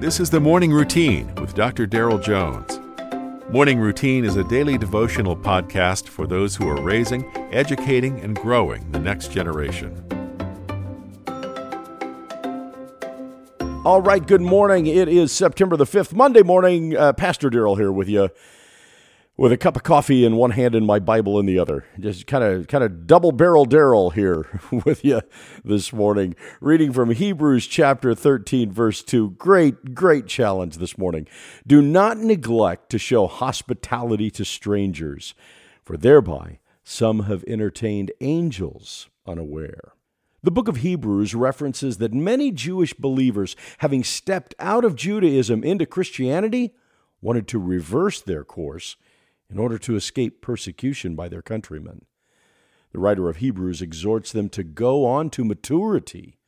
This is the Morning Routine with Dr. Daryl Jones. Morning Routine is a daily devotional podcast for those who are raising, educating, and growing the next generation. All right, good morning. It is September the 5th, Monday morning. Uh, Pastor Daryl here with you with a cup of coffee in one hand and my Bible in the other. Just kind of kind of double barrel Daryl here with you this morning. Reading from Hebrews chapter 13 verse 2. Great great challenge this morning. Do not neglect to show hospitality to strangers, for thereby some have entertained angels unaware. The book of Hebrews references that many Jewish believers, having stepped out of Judaism into Christianity, wanted to reverse their course in order to escape persecution by their countrymen. The writer of Hebrews exhorts them to go on to maturity.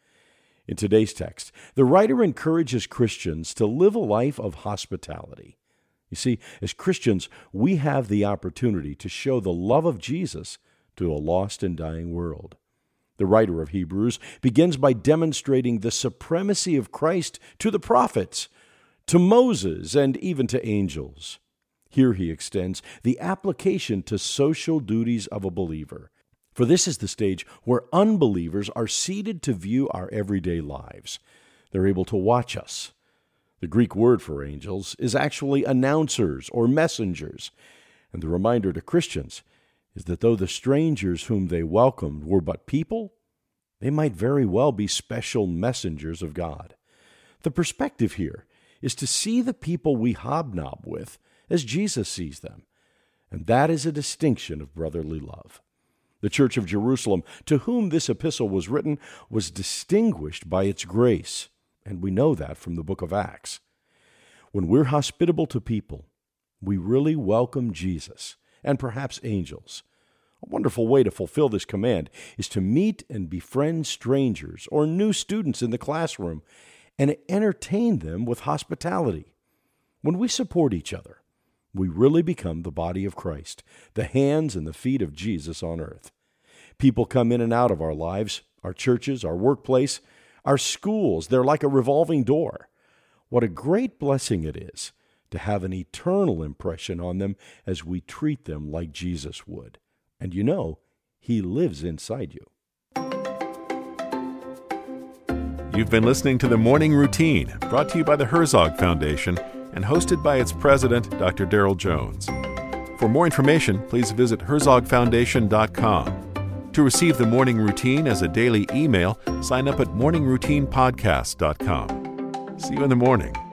In today's text, the writer encourages Christians to live a life of hospitality. You see, as Christians, we have the opportunity to show the love of Jesus to a lost and dying world. The writer of Hebrews begins by demonstrating the supremacy of Christ to the prophets, to Moses, and even to angels. Here he extends the application to social duties of a believer. For this is the stage where unbelievers are seated to view our everyday lives. They're able to watch us. The Greek word for angels is actually announcers or messengers. And the reminder to Christians is that though the strangers whom they welcomed were but people, they might very well be special messengers of God. The perspective here is to see the people we hobnob with as Jesus sees them. And that is a distinction of brotherly love. The Church of Jerusalem, to whom this epistle was written, was distinguished by its grace, and we know that from the book of Acts. When we're hospitable to people, we really welcome Jesus and perhaps angels. A wonderful way to fulfill this command is to meet and befriend strangers or new students in the classroom and entertain them with hospitality. When we support each other, we really become the body of Christ, the hands and the feet of Jesus on earth. People come in and out of our lives, our churches, our workplace, our schools. They're like a revolving door. What a great blessing it is to have an eternal impression on them as we treat them like Jesus would. And you know, He lives inside you. You've been listening to The Morning Routine, brought to you by the Herzog Foundation and hosted by its president, Dr. Daryl Jones. For more information, please visit herzogfoundation.com. To receive the morning routine as a daily email, sign up at morningroutinepodcast.com. See you in the morning.